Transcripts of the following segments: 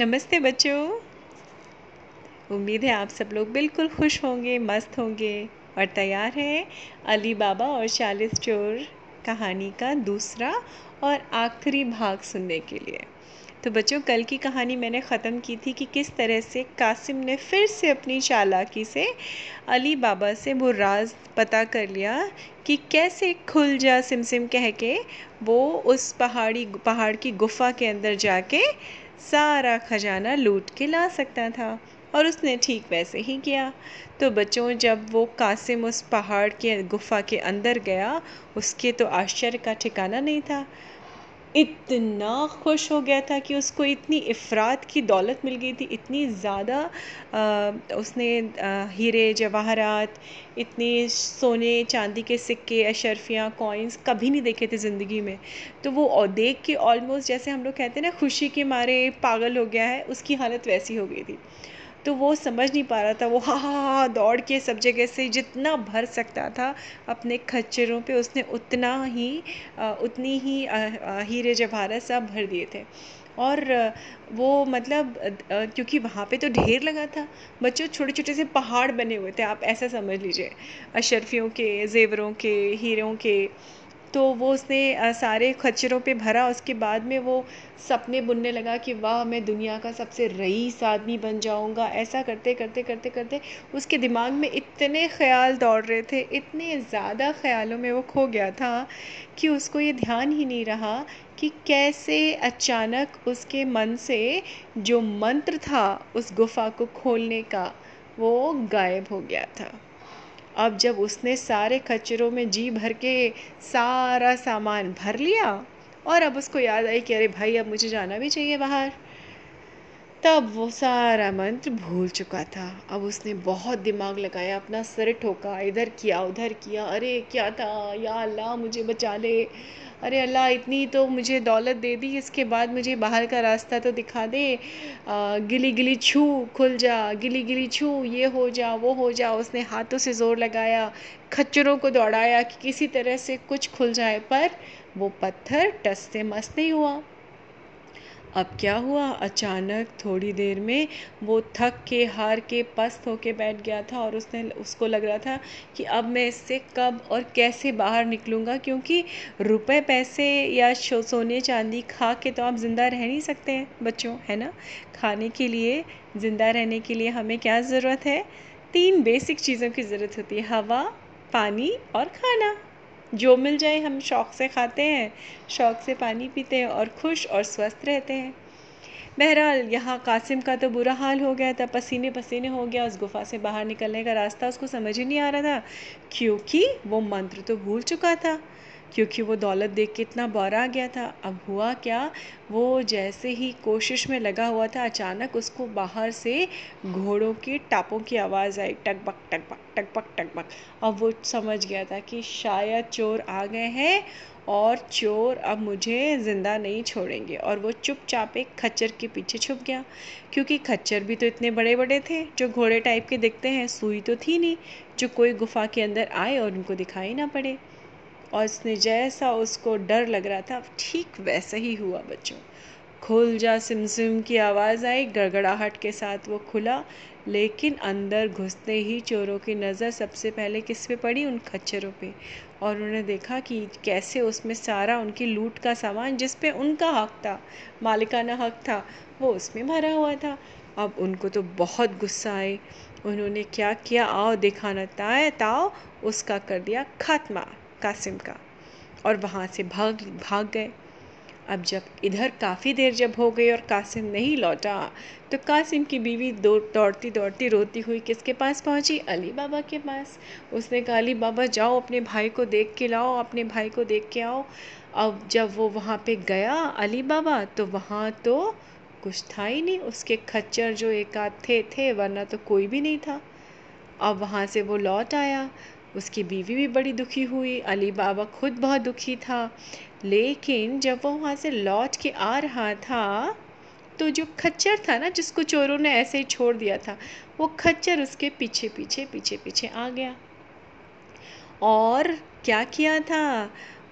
नमस्ते बच्चों। उम्मीद है आप सब लोग बिल्कुल खुश होंगे, मस्त होंगे और तैयार हैं अली बाबा और चालीस चोर कहानी का दूसरा और आखिरी भाग सुनने के लिए। तो बच्चों, कल की कहानी मैंने ख़त्म की थी कि किस तरह से कासिम ने फिर से अपनी चालाकी से अली बाबा से वो राज पता कर लिया कि कैसे खुल जा सिमसिम कह के वो उस पहाड़ी, पहाड़ की गुफा के अंदर जाके सारा खजाना लूट के ला सकता था और उसने ठीक वैसे ही किया। तो बच्चों, जब वो कासिम उस पहाड़ के, गुफा के अंदर गया, उसके तो आश्चर्य का ठिकाना नहीं था। इतना खुश हो गया था कि उसको इतनी इफ़रात की दौलत मिल गई थी, इतनी ज़्यादा उसने हीरे, जवाहरात, इतने सोने, चांदी के सिक्के, अशरफियाँ कॉइन्स कभी नहीं देखे थे ज़िंदगी में। तो वो देख के ऑलमोस्ट जैसे हम लोग कहते हैं ना, खुशी के मारे पागल हो गया है, उसकी हालत वैसी हो गई थी। तो वो समझ नहीं पा रहा था, वो हा हाँ हाँ दौड़ के सब जगह से जितना भर सकता था, अपने खच्चरों पे उसने उतना ही उतनी ही हीरे जवाहरात सब भर दिए थे। और वो मतलब क्योंकि वहाँ पे तो ढेर लगा था, बच्चों छोटे छोटे से पहाड़ बने हुए थे, आप ऐसा समझ लीजिए, अशरफियों के, जेवरों के, हीरों के। तो वो उसने सारे खच्चरों पे भरा। उसके बाद में वो सपने बुनने लगा कि, वाह, मैं दुनिया का सबसे रईस आदमी बन जाऊँगा। ऐसा करते करते करते करते उसके दिमाग में इतने ख्याल दौड़ रहे थे, इतने ज़्यादा ख्यालों में वो खो गया था कि उसको ये ध्यान ही नहीं रहा कि कैसे अचानक उसके मन से जो मंत्र था उस गुफा को खोलने का वो गायब हो गया था। अब जब उसने सारे कचरों में जी भर के सारा सामान भर लिया और अब उसको याद आई कि अरे भाई, अब मुझे जाना भी चाहिए बाहर, तब वो सारा मंत्र भूल चुका था। अब उसने बहुत दिमाग लगाया, अपना सिर ठोका, इधर किया, उधर किया, अरे क्या था, या अल्लाह मुझे बचा ले। अरे अल्लाह, इतनी तो मुझे दौलत दे दी, इसके बाद मुझे बाहर का रास्ता तो दिखा दे। गिली गिली छू, खुल जा, गिली गिली छू, ये हो जा, वो हो जा। उसने हाथों से ज़ोर लगाया, खच्चरों को दौड़ाया कि किसी तरह से कुछ खुल जाए, पर वो पत्थर टसते मस नहीं हुआ। अब क्या हुआ? अचानक थोड़ी देर में वो थक के, हार के, पस्त होके बैठ गया था और उसने, उसको लग रहा था कि अब मैं इससे कब और कैसे बाहर निकलूँगा? क्योंकि रुपए, पैसे या सोने, चांदी खा के तो आप ज़िंदा रह नहीं सकते हैं, बच्चों, है ना? खाने के लिए, ज़िंदा रहने के लिए हमें क्या ज़रूरत है? तीन बेसिक चीज़ों की ज़रूरत होती है, हवा, पानी और खाना। जो मिल जाए, हम शौक़ से खाते हैं, शौक़ से पानी पीते हैं और खुश और स्वस्थ रहते हैं। बहरहाल, यहाँ कासिम का तो बुरा हाल हो गया था पसीने पसीने हो गया, उस गुफा से बाहर निकलने का रास्ता उसको समझ ही नहीं आ रहा था, क्योंकि वो मंत्र तो भूल चुका था। क्योंकि वो दौलत देख के इतना बौरा गया था। अब हुआ क्या? वो जैसे ही कोशिश में लगा हुआ था, अचानक उसको बाहर से घोड़ों की टापों की आवाज़ आई टक बक टक बक टक बक टक बक अब वो समझ गया था कि शायद चोर आ गए हैं और चोर अब मुझे ज़िंदा नहीं छोड़ेंगे। और वो चुपचाप एक खच्चर के पीछे छुप गया, क्योंकि खच्चर भी तो इतने बड़े बड़े थे, जो घोड़े टाइप के दिखते हैं, सुई तो थी नहीं, जो कोई गुफा के अंदर आए और उनको दिखाई ना पड़े। और उसने जैसा उसको डर लग रहा था ठीक वैसा ही हुआ बच्चों। खुल जा सिमसिम की आवाज़ आई, गड़गड़ाहट के साथ वो खुला, लेकिन अंदर घुसते ही चोरों की नज़र सबसे पहले किस पे पड़ी? उन खच्चरों पे। और उन्होंने देखा कि कैसे उसमें सारा उनकी लूट का सामान जिस पे उनका हक था, मालिकाना हक था, वो उसमें भरा हुआ था। अब उनको तो बहुत गुस्सा आए उन्होंने क्या किया? आओ दिखाना, ताए ताओ, उसका कर दिया खात्मा कासिम का। और वहाँ से भाग भाग गए। अब जब इधर काफ़ी देर जब हो गई और कासिम नहीं लौटा तो कासिम की बीवी दो, दौड़ती दौड़ती रोती हुई किसके पास पहुँची? अली बाबा के पास। उसने कहा, अली बाबा, जाओ अपने भाई को देख के लाओ, अपने भाई को देख के आओ। अब जब वो वहाँ पे गया, अली बाबा तो वहाँ तो कुछ था ही नहीं। उसके खच्चर जो एक आध थे थे, वरना तो कोई भी नहीं था। अब वहाँ से वो लौट आया। उसकी बीवी भी बड़ी दुखी हुई, अली बाबा खुद बहुत दुखी था। लेकिन जब वो वहाँ से लौट के आ रहा था तो जो खच्चर था ना, जिसको चोरों ने ऐसे ही छोड़ दिया था, वो खच्चर उसके पीछे पीछे पीछे पीछे आ गया। और क्या किया था?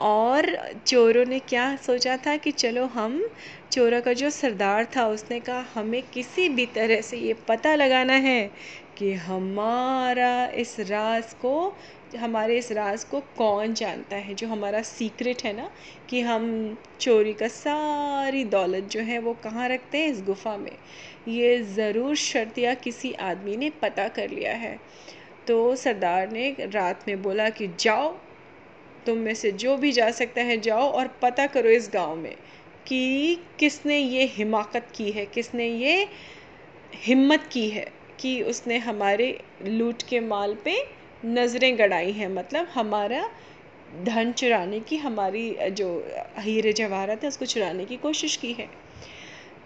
और चोरों ने क्या सोचा था कि चलो हम, चोरों का जो सरदार था, उसने कहा, हमें किसी भी तरह से ये पता लगाना है कि हमारा इस राज को, हमारे इस राज को कौन जानता है? जो हमारा सीक्रेट है ना, कि हम चोरी का सारी दौलत जो है वो कहाँ रखते हैं? इस गुफा में। ये ज़रूर शर्त या किसी आदमी ने पता कर लिया है। तो सरदार ने रात में बोला कि जाओ, तुम में से जो भी जा सकता है जाओ और पता करो इस गाँव में कि किसने ये हिमाकत की है, किसने ये हिम्मत की है। कि उसने हमारे लूट के माल पे नज़रें गड़ाई हैं। मतलब हमारा धन चुराने की, हमारी जो हीरे जवाहरत है, उसको चुराने की कोशिश की है।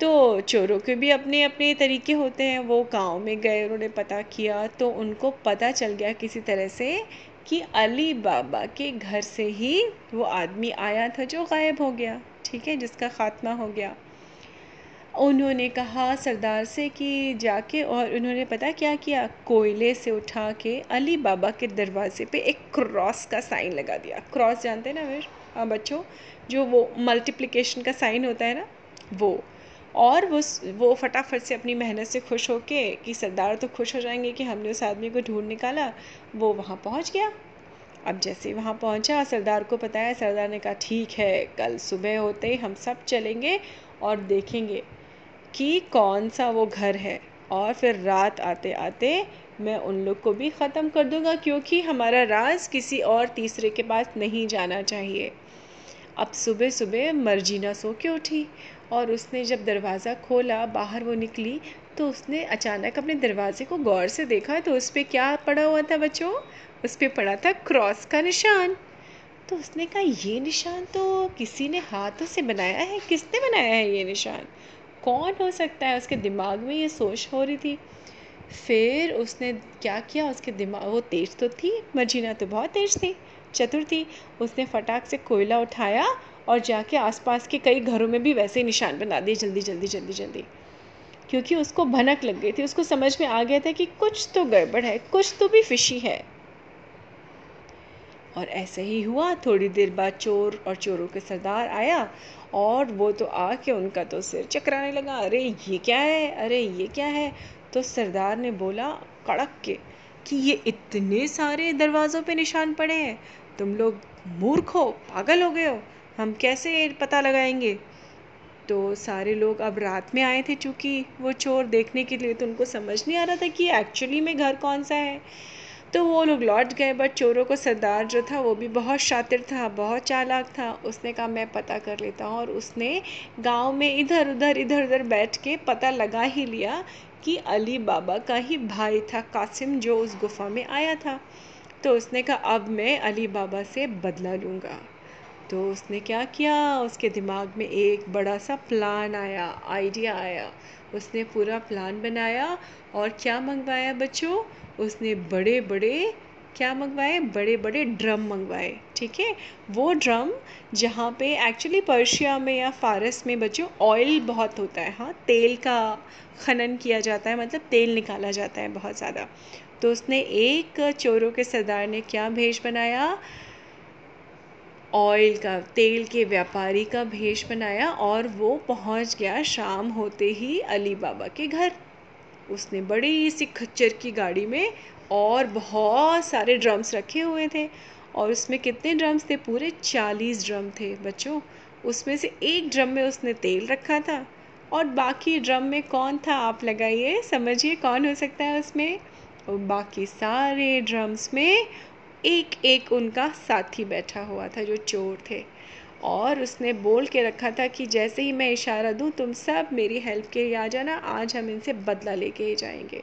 तो चोरों के भी अपने अपने तरीके होते हैं। वो गाँव में गए, उन्होंने पता किया तो उनको पता चल गया किसी तरह से कि अली बाबा के घर से ही वो आदमी आया था जो गायब हो गया, ठीक है, जिसका ख़ात्मा हो गया। उन्होंने कहा सरदार से कि जाके और उन्होंने पता क्या किया? कोयले से उठा के अली बाबा के दरवाजे पे एक क्रॉस का साइन लगा दिया। क्रॉस जानते हैं ना फिर हाँ बच्चों, जो वो मल्टीप्लिकेशन का साइन होता है ना, वो। और वो वो फटाफट से अपनी मेहनत से खुश होके कि सरदार तो खुश हो जाएँगे कि हमने उस आदमी को ढूंढ निकाला, वो वहाँ पहुँच गया। अब जैसे ही वहाँ पहुँचा, सरदार को पता है, सरदार ने कहा, ठीक है, कल सुबह होते ही हम सब चलेंगे और देखेंगे। कि कौन सा वो घर है। और फिर रात आते आते मैं उन लोग को भी ख़त्म कर दूँगा, क्योंकि हमारा राज किसी और तीसरे के पास नहीं जाना चाहिए। अब सुबह सुबह मर्जीना सो के उठी और उसने जब दरवाज़ा खोला, बाहर वो निकली तो उसने अचानक अपने दरवाजे को गौर से देखा तो उस पर क्या पड़ा हुआ था बच्चों? उस पर पड़ा था क्रॉस का निशान। तो उसने कहा, ये निशान तो किसी ने हाथों से बनाया है? किसने बनाया है ये निशान? कौन हो सकता है? उसके दिमाग में ये सोच हो रही थी। फिर उसने क्या किया? उसके दिमाग, वो तेज तो थी मर्जीना तो बहुत तेज थी, चतुर थी। उसने फटाक से कोयला उठाया और जाके आसपास के कई घरों में भी वैसे ही निशान बना दिए, जल्दी जल्दी जल्दी जल्दी। क्योंकि उसको भनक लग गई थी, उसको समझ में आ गया था कि कुछ तो गड़बड़ है, कुछ तो भी फिशी है। और ऐसे ही हुआ। थोड़ी देर बाद चोर और चोरों के सरदार आया और वो तो आके उनका तो सिर चकराने लगा। अरे, ये क्या है? अरे, ये क्या है? तो सरदार ने बोला कड़क के कि ये इतने सारे दरवाज़ों पे निशान पड़े हैं। तुम लोग मूर्ख हो, पागल हो गए हो। हम कैसे पता लगाएँगे? तो सारे लोग अब रात में आए थे चूँकि वो चोर देखने के लिए तो उनको समझ नहीं आ रहा था कि एक्चुअली में घर कौन सा है। तो वो लोग लौट गए बट चोरों को सरदार जो था वो भी बहुत शातिर था, बहुत चालाक था। उसने कहा, मैं पता कर लेता हूँ। और उसने गाँव में इधर, उधर इधर, उधर बैठ के पता लगा ही लिया कि अली बाबा का ही भाई था कासिम जो उस गुफा में आया था। तो उसने कहा, अब मैं अली बाबा से बदला लूँगा। तो उसने क्या किया? उसके दिमाग में एक बड़ा सा प्लान आया आइडिया आया। उसने पूरा प्लान बनाया और क्या मंगवाया बच्चों? उसने बड़े बड़े क्या मंगवाए? बड़े बड़े ड्रम मंगवाए, ठीक है? वो ड्रम जहाँ पे एक्चुअली पर्शिया में या फारस में बच्चों ऑयल बहुत होता है हाँ? तेल का खनन किया जाता है मतलब तेल निकाला जाता है बहुत ज़्यादा। तो उसने एक चोरों के सरदार ने क्या भेष बनाया? ऑयल का, तेल के व्यापारी का भेष बनाया और वो पहुँच गया शाम होते ही अली बाबा के घर। उसने बड़ी सी खच्चर की गाड़ी में और बहुत सारे ड्रम्स रखे हुए थे और उसमें कितने ड्रम्स थे? पूरे चालीस ड्रम थे बच्चों। उसमें से एक ड्रम में उसने तेल रखा था। और बाकी ड्रम में कौन था? आप लगाइए, समझिए कौन हो सकता है उसमें? और बाकी सारे ड्रम्स में एक एक उनका साथी बैठा हुआ था जो चोर थे। और उसने बोल के रखा था कि जैसे ही मैं इशारा दूँ, तुम सब मेरी हेल्प के लिए आ जाना, आज हम इनसे बदला लेके ही जाएँगे।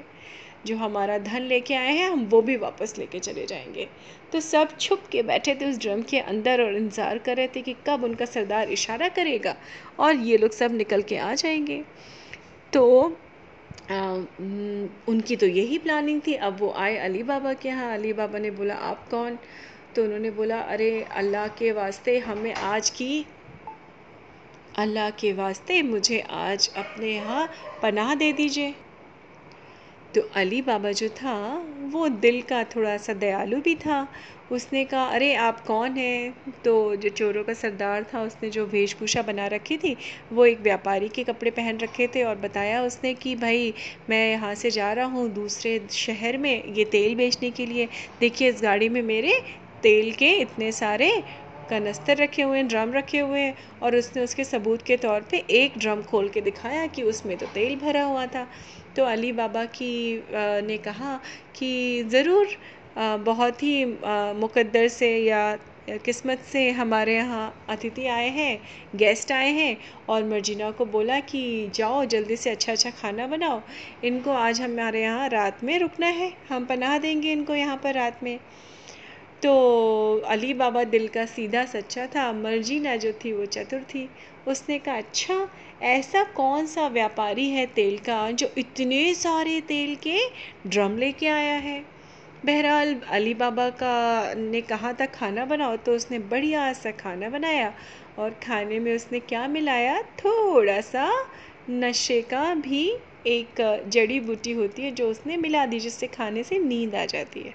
जो हमारा धन लेके आए हैं, हम वो भी वापस लेके चले जाएँगे। तो सब छुप के बैठे थे उस ड्रम के अंदर और इंतज़ार कर रहे थे कि कब उनका सरदार इशारा करेगा और ये लोग सब निकल के आ जाएँगे। तो उनकी तो यही प्लानिंग थी। अब वो आए अली बाबा के यहाँ। अली बाबा ने बोला, आप कौन? तो उन्होंने बोला, अरे, अल्लाह के वास्ते हमें आज की, अल्लाह के वास्ते मुझे आज अपने यहाँ पनाह दे दीजिए। तो अली बाबा जो था, वो दिल का थोड़ा सा दयालु भी था। उसने कहा, अरे, आप कौन हैं? तो जो चोरों का सरदार था, उसने जो वेशभूषा बना रखी थी, वो एक व्यापारी के कपड़े पहन रखे थे और बताया उसने कि, भाई, मैं यहाँ से जा रहा हूँ दूसरे शहर में ये तेल बेचने के लिए। देखिए, इस गाड़ी में मेरे तेल के इतने सारे कनस्तर रखे हुए हैं, ड्रम रखे हुए हैं। और उसने उसके सबूत के तौर पे एक ड्रम खोल के दिखाया कि उसमें तो तेल भरा हुआ था। तो अली बाबा की ने कहा कि ज़रूर बहुत ही मुकद्दर से या किस्मत से हमारे यहाँ अतिथि आए हैं, गेस्ट आए हैं और मर्जिना को बोला कि जाओ, जल्दी से अच्छा अच्छा खाना बनाओ। इनको आज हमारे यहाँ रात में रुकना है, हम पनाह देंगे इनको यहाँ पर रात में। तो अली बाबा दिल का सीधा सच्चा था मर्जीना जो थी वो चतुर थी। उसने कहा अच्छा ऐसा कौन सा व्यापारी है तेल का जो इतने सारे तेल के ड्रम लेके आया है? बहरहाल अली बाबा का ने कहा, था खाना बनाओ। तो उसने बढ़िया सा खाना बनाया और खाने में उसने क्या मिलाया? थोड़ा सा नशे का भी एक जड़ी बूटी होती है जो उसने मिला दी, जिससे खाने से नींद आ जाती है।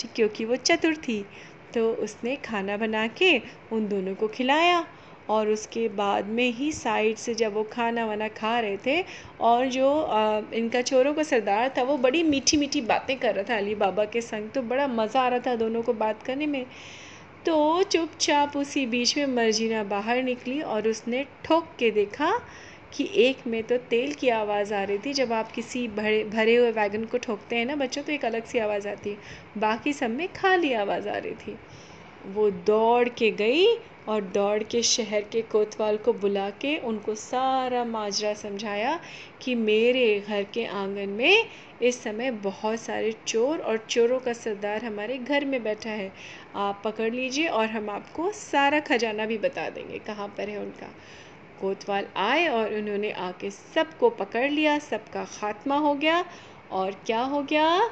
ठीक, क्योंकि वो चतुर थी। तो उसने खाना बना के उन दोनों को खिलाया और उसके बाद में ही साइड से जब वो खाना वाना खा रहे थे और जो आ, इनका चोरों का सरदार था वो बड़ी मीठी मीठी बातें कर रहा था अली बाबा के संग। तो बड़ा मज़ा आ रहा था दोनों को बात करने में। तो चुपचाप उसी बीच में मर्जीना बाहर निकली और उसने ठोक के देखा कि एक में तो तेल की आवाज़ आ रही थी, जब आप किसी भरे भरे हुए वैगन को ठोकते हैं ना बच्चों तो एक अलग सी आवाज़ आती है। बाकी सब में खाली आवाज़ आ रही थी। वो दौड़ के गई और दौड़ के शहर के कोतवाल को बुला के उनको सारा माजरा समझाया कि मेरे घर के आँगन में इस समय बहुत सारे चोर और चोरों का सरदार हमारे घर में बैठा है। आप पकड़ लीजिए और हम आपको सारा खजाना भी बता देंगे। कहाँ पर है उनका? कोतवाल आए और उन्होंने आके सबको पकड़ लिया, सबका खात्मा हो गया। और क्या हो गया?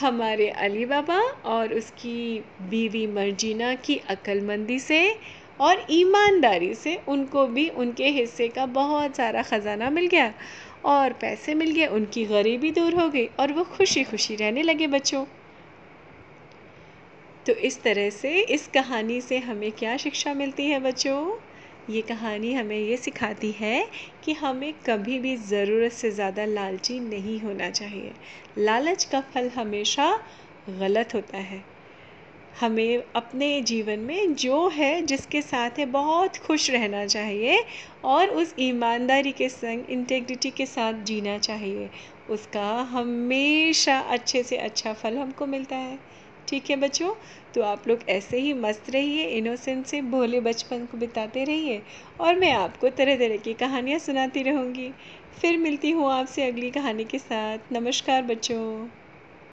हमारे अली बाबा और उसकी बीवी मर्जीना की अक्लमंदी से और ईमानदारी से उनको भी उनके हिस्से का बहुत सारा ख़जाना मिल गया और पैसे मिल गए, उनकी गरीबी दूर हो गई और वो खुशी खुशी रहने लगे बच्चों। तो इस तरह से, इस कहानी से हमें क्या शिक्षा मिलती है बच्चों? ये कहानी हमें ये सिखाती है कि हमें कभी भी ज़रूरत से ज़्यादा लालची नहीं होना चाहिए। लालच का फल हमेशा गलत होता है। हमें अपने जीवन में जो है जिसके साथ है बहुत खुश रहना चाहिए और उस ईमानदारी के संग इंटेग्रिटी के साथ जीना चाहिए। उसका हमेशा अच्छे से अच्छा फल हमको मिलता है। ठीक है बच्चों? तो आप लोग ऐसे ही मस्त रहिए इनोसेंट से भोले बचपन को बिताते रहिए और मैं आपको तरह तरह की कहानियाँ सुनाती रहूँगी। फिर मिलती हूँ आपसे अगली कहानी के साथ। नमस्कार बच्चों।